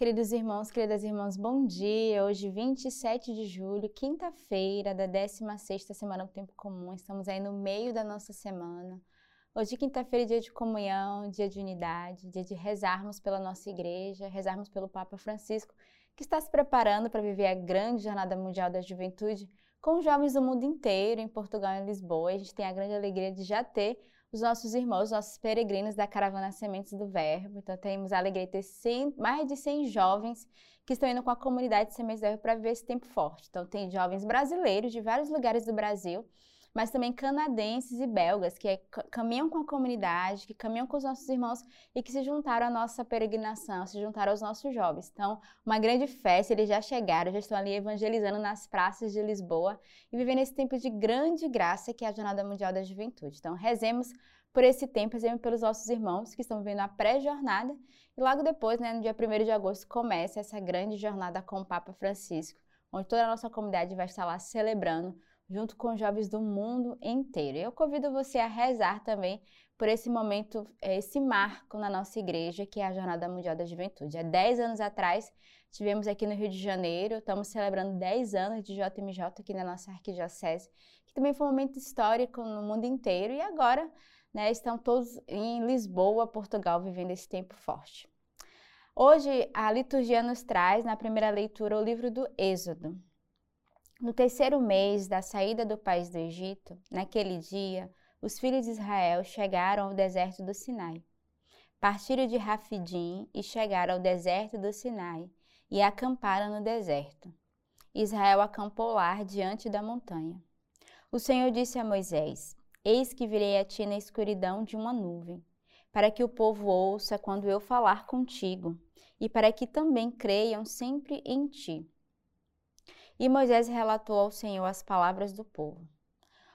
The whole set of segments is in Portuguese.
Queridos irmãos, queridas irmãs, bom dia. Hoje, 27 de julho, quinta-feira da 16ª Semana do Tempo Comum. Estamos aí no meio da nossa semana. Hoje, quinta-feira, dia de comunhão, dia de unidade, dia de rezarmos pela nossa igreja, rezarmos pelo Papa Francisco, que está se preparando para viver a grande Jornada Mundial da Juventude com jovens do mundo inteiro, em Portugal e em Lisboa. A gente tem a grande alegria de já ter os nossos irmãos, nossos peregrinos da Caravana Sementes do Verbo. Então, temos a alegria de ter 100, mais de 100 jovens que estão indo com a comunidade Sementes do Verbo para viver esse tempo forte. Então, tem jovens brasileiros de vários lugares do Brasil mas também canadenses e belgas que é, caminham com a comunidade, que caminham com os nossos irmãos e que se juntaram à nossa peregrinação, se juntaram aos nossos jovens. Então, uma grande festa, eles já chegaram, já estão ali evangelizando nas praças de Lisboa e vivendo esse tempo de grande graça que é a Jornada Mundial da Juventude. Então, rezemos por esse tempo, rezemos pelos nossos irmãos que estão vivendo a pré-jornada e logo depois, né, no dia 1 de agosto, começa essa grande jornada com o Papa Francisco, onde toda a nossa comunidade vai estar lá celebrando junto com jovens do mundo inteiro. Eu convido você a rezar também por esse momento, eh, esse marco na nossa igreja, que é a Jornada Mundial da Juventude. Há 10 anos atrás, tivemos aqui no Rio de Janeiro, estamos celebrando 10 anos de JMJ aqui na nossa arquidiocese, que também foi um momento histórico no mundo inteiro, e agora né, estão todos em Lisboa, Portugal, vivendo esse tempo forte. Hoje, a liturgia nos traz, na primeira leitura, o livro do Êxodo. No terceiro mês da saída do país do Egito, naquele dia, os filhos de Israel chegaram ao deserto do Sinai. Partiram de Rafidim e chegaram ao deserto do Sinai e acamparam no deserto. Israel acampou lá diante da montanha. O Senhor disse a Moisés: Eis que virei a ti na escuridão de uma nuvem, para que o povo ouça quando eu falar contigo, e para que também creiam sempre em ti. E Moisés relatou ao Senhor as palavras do povo.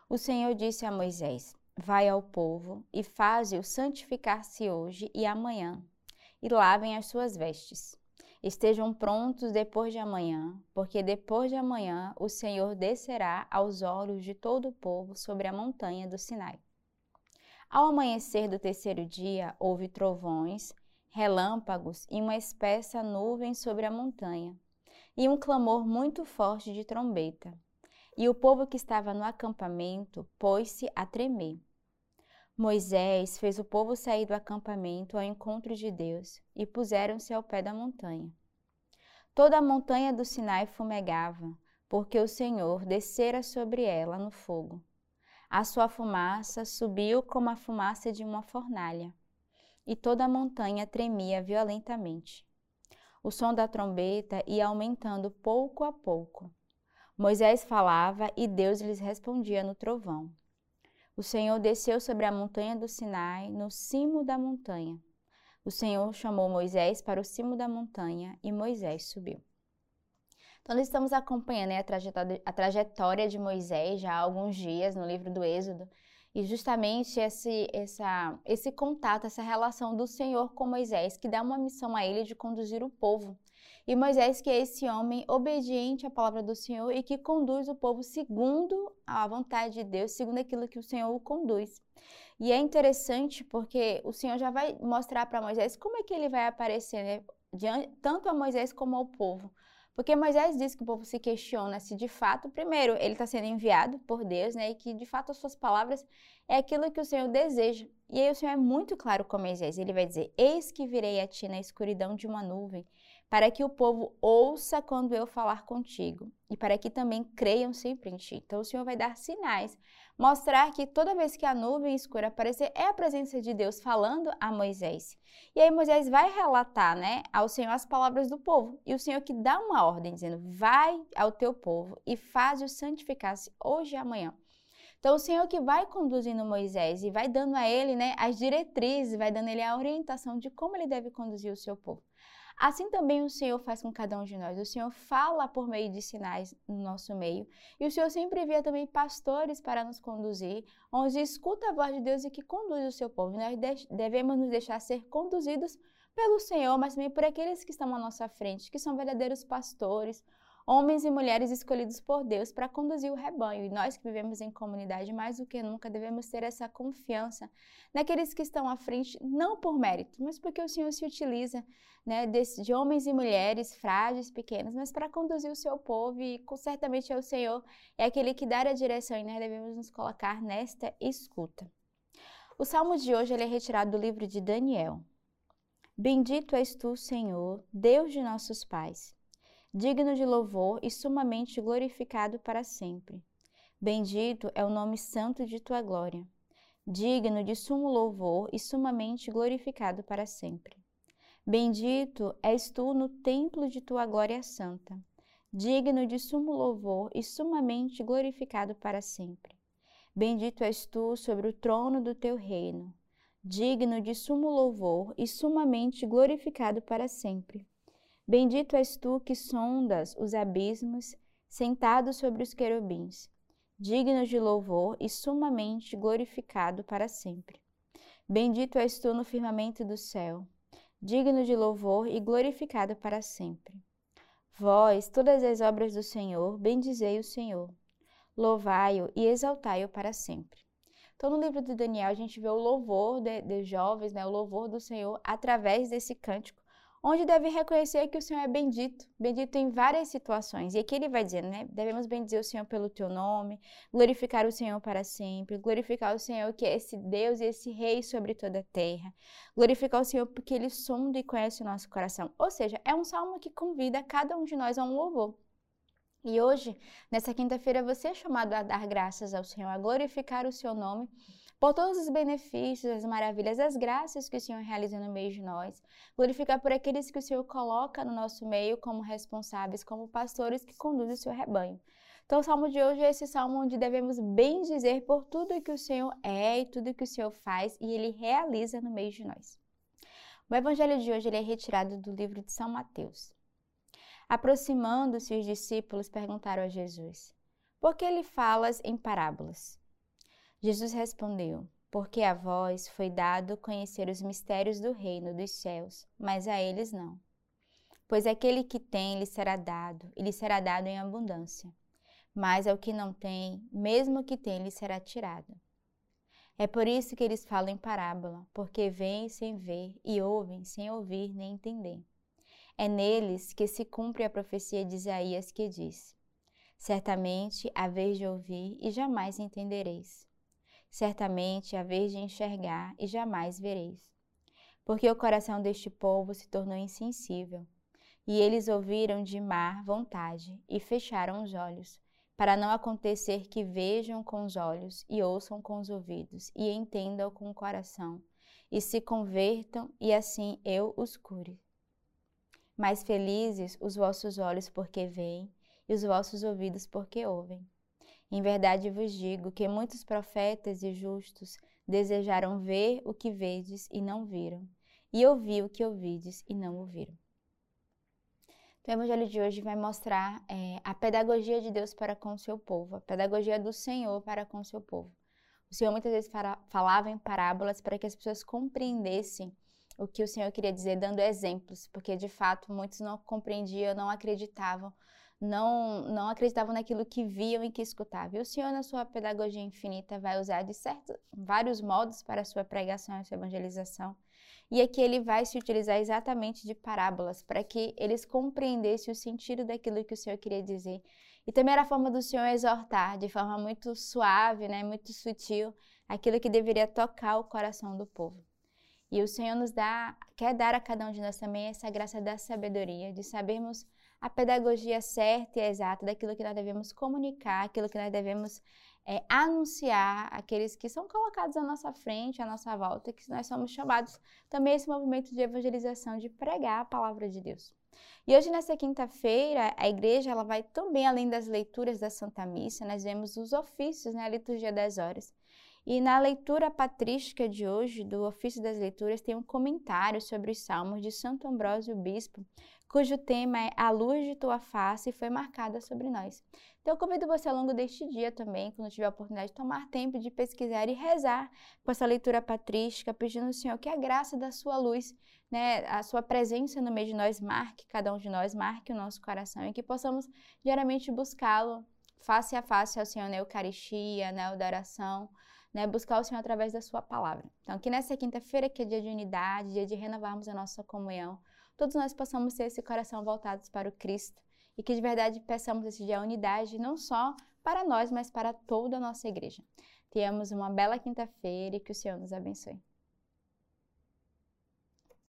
O Senhor disse a Moisés: Vai ao povo e faze-o santificar-se hoje e amanhã, e lavem as suas vestes. Estejam prontos depois de amanhã, porque depois de amanhã o Senhor descerá aos olhos de todo o povo sobre a montanha do Sinai. Ao amanhecer do terceiro dia, houve trovões, relâmpagos e uma espessa nuvem sobre a montanha e um clamor muito forte de trombeta. E o povo que estava no acampamento pôs-se a tremer. Moisés fez o povo sair do acampamento ao encontro de Deus e puseram-se ao pé da montanha. Toda a montanha do Sinai fumegava, porque o Senhor descera sobre ela no fogo. A sua fumaça subiu como a fumaça de uma fornalha, e toda a montanha tremia violentamente. O som da trombeta ia aumentando pouco a pouco. Moisés falava e Deus lhes respondia no trovão. O Senhor desceu sobre a montanha do Sinai, no cimo da montanha. O Senhor chamou Moisés para o cimo da montanha e Moisés subiu. Então, nós estamos acompanhando né, a, trajetória, a trajetória de Moisés já há alguns dias no livro do Êxodo. E justamente esse, essa, esse contato, essa relação do Senhor com Moisés, que dá uma missão a ele de conduzir o povo. E Moisés, que é esse homem obediente à palavra do Senhor e que conduz o povo segundo a vontade de Deus, segundo aquilo que o Senhor o conduz. E é interessante porque o Senhor já vai mostrar para Moisés como é que ele vai aparecer, né? Tanto a Moisés como ao povo. Porque Moisés diz que o povo se questiona se de fato, primeiro, ele está sendo enviado por Deus, né? E que de fato as suas palavras é aquilo que o Senhor deseja. E aí o Senhor é muito claro com Moisés. Ele vai dizer: Eis que virei a ti na escuridão de uma nuvem, para que o povo ouça quando eu falar contigo, e para que também creiam sempre em ti. Então o Senhor vai dar sinais, mostrar que toda vez que a nuvem escura aparecer, é a presença de Deus falando a Moisés. E aí Moisés vai relatar, né, ao Senhor as palavras do povo, e o Senhor que dá uma ordem dizendo: "Vai ao teu povo e faz-o santificar-se hoje e amanhã". Então, o Senhor que vai conduzindo Moisés e vai dando a ele né, as diretrizes, vai dando ele a orientação de como ele deve conduzir o seu povo. Assim também o Senhor faz com cada um de nós. O Senhor fala por meio de sinais no nosso meio. E o Senhor sempre envia também pastores para nos conduzir, onde escuta a voz de Deus e que conduz o seu povo. Nós devemos nos deixar ser conduzidos pelo Senhor, mas também por aqueles que estão à nossa frente, que são verdadeiros pastores, homens e mulheres escolhidos por Deus para conduzir o rebanho. E nós que vivemos em comunidade, mais do que nunca, devemos ter essa confiança naqueles que estão à frente, não por mérito, mas porque o Senhor se utiliza né, de, de homens e mulheres frágeis, pequenos, mas para conduzir o seu povo. E certamente é o Senhor, é aquele que dá a direção e nós devemos nos colocar nesta escuta. O salmo de hoje ele é retirado do livro de Daniel. Bendito és tu, Senhor, Deus de nossos pais digno de louvor e sumamente glorificado para sempre. Bendito é o nome santo de tua glória, digno de sumo louvor e sumamente glorificado para sempre. Bendito és tu no templo de tua glória santa, digno de sumo louvor e sumamente glorificado para sempre. Bendito és tu sobre o trono do teu reino, digno de sumo louvor e sumamente glorificado para sempre. Bendito és tu que sondas os abismos, sentado sobre os querubins, digno de louvor e sumamente glorificado para sempre. Bendito és tu no firmamento do céu, digno de louvor e glorificado para sempre. Vós, todas as obras do Senhor, bendizei o Senhor. Louvai-o e exaltai-o para sempre. Então, no livro de Daniel, a gente vê o louvor de jovens, né, o louvor do Senhor através desse cântico onde deve reconhecer que o Senhor é bendito, bendito em várias situações. E aqui ele vai dizer, né? Devemos bendizer o Senhor pelo teu nome, glorificar o Senhor para sempre, glorificar o Senhor que é esse Deus e esse Rei sobre toda a terra, glorificar o Senhor porque ele sonda e conhece o nosso coração. Ou seja, é um salmo que convida cada um de nós a um louvor. E hoje, nessa quinta-feira, você é chamado a dar graças ao Senhor, a glorificar o seu nome por todos os benefícios, as maravilhas, as graças que o Senhor realiza no meio de nós. Glorificar por aqueles que o Senhor coloca no nosso meio como responsáveis, como pastores que conduzem o seu rebanho. Então, o salmo de hoje é esse salmo onde devemos bem dizer por tudo que o Senhor é e tudo que o Senhor faz e ele realiza no meio de nós. O evangelho de hoje é retirado do livro de São Mateus. Aproximando-se os discípulos, perguntaram a Jesus: Por que ele falas em parábolas? Jesus respondeu: Porque a vós foi dado conhecer os mistérios do reino dos céus, mas a eles não. Pois aquele que tem lhe será dado, e lhe será dado em abundância. Mas ao que não tem, mesmo que tem, lhe será tirado. É por isso que eles falam em parábola, porque veem sem ver e ouvem sem ouvir nem entender. É neles que se cumpre a profecia de Isaías que diz: Certamente a vez de ouvir e jamais entendereis certamente a vez de enxergar e jamais vereis. Porque o coração deste povo se tornou insensível, e eles ouviram de má vontade e fecharam os olhos, para não acontecer que vejam com os olhos e ouçam com os ouvidos e entendam com o coração e se convertam e assim eu os cure. Mais felizes os vossos olhos porque veem e os vossos ouvidos porque ouvem. Em verdade vos digo que muitos profetas e justos desejaram ver o que vedes e não viram, e ouvir o que ouvides e não ouviram. Então, o Evangelho de hoje vai mostrar é, a pedagogia de Deus para com o seu povo, a pedagogia do Senhor para com o seu povo. O Senhor muitas vezes falava em parábolas para que as pessoas compreendessem o que o Senhor queria dizer, dando exemplos, porque de fato muitos não compreendiam, não acreditavam não, não acreditavam naquilo que viam e que escutavam. E o Senhor, na sua pedagogia infinita, vai usar de certos, vários modos para a sua pregação e sua evangelização. E aqui ele vai se utilizar exatamente de parábolas, para que eles compreendessem o sentido daquilo que o Senhor queria dizer. E também era a forma do Senhor exortar, de forma muito suave, né, muito sutil, aquilo que deveria tocar o coração do povo. E o Senhor nos dá, quer dar a cada um de nós também essa graça da sabedoria, de sabermos a pedagogia certa e exata daquilo que nós devemos comunicar, aquilo que nós devemos é, anunciar àqueles que são colocados à nossa frente, à nossa volta, que nós somos chamados também a esse movimento de evangelização, de pregar a palavra de Deus. E hoje, nessa quinta-feira, a igreja ela vai também, além das leituras da Santa Missa, nós vemos os ofícios, né, a liturgia das horas. E na leitura patrística de hoje, do Ofício das Leituras, tem um comentário sobre os Salmos de Santo Ambrósio Bispo, cujo tema é A luz de tua face foi marcada sobre nós. Então, eu convido você ao longo deste dia também, quando tiver a oportunidade de tomar tempo de pesquisar e rezar com essa leitura patrística, pedindo ao Senhor que a graça da sua luz, né, a sua presença no meio de nós marque cada um de nós, marque o nosso coração e que possamos diariamente buscá-lo face a face ao Senhor na Eucaristia, na adoração, né, buscar o Senhor através da sua palavra. Então, que nessa quinta-feira, que é dia de unidade, dia de renovarmos a nossa comunhão, todos nós possamos ter esse coração voltados para o Cristo e que de verdade peçamos esse dia unidade, não só para nós, mas para toda a nossa igreja. Tenhamos uma bela quinta-feira e que o Senhor nos abençoe.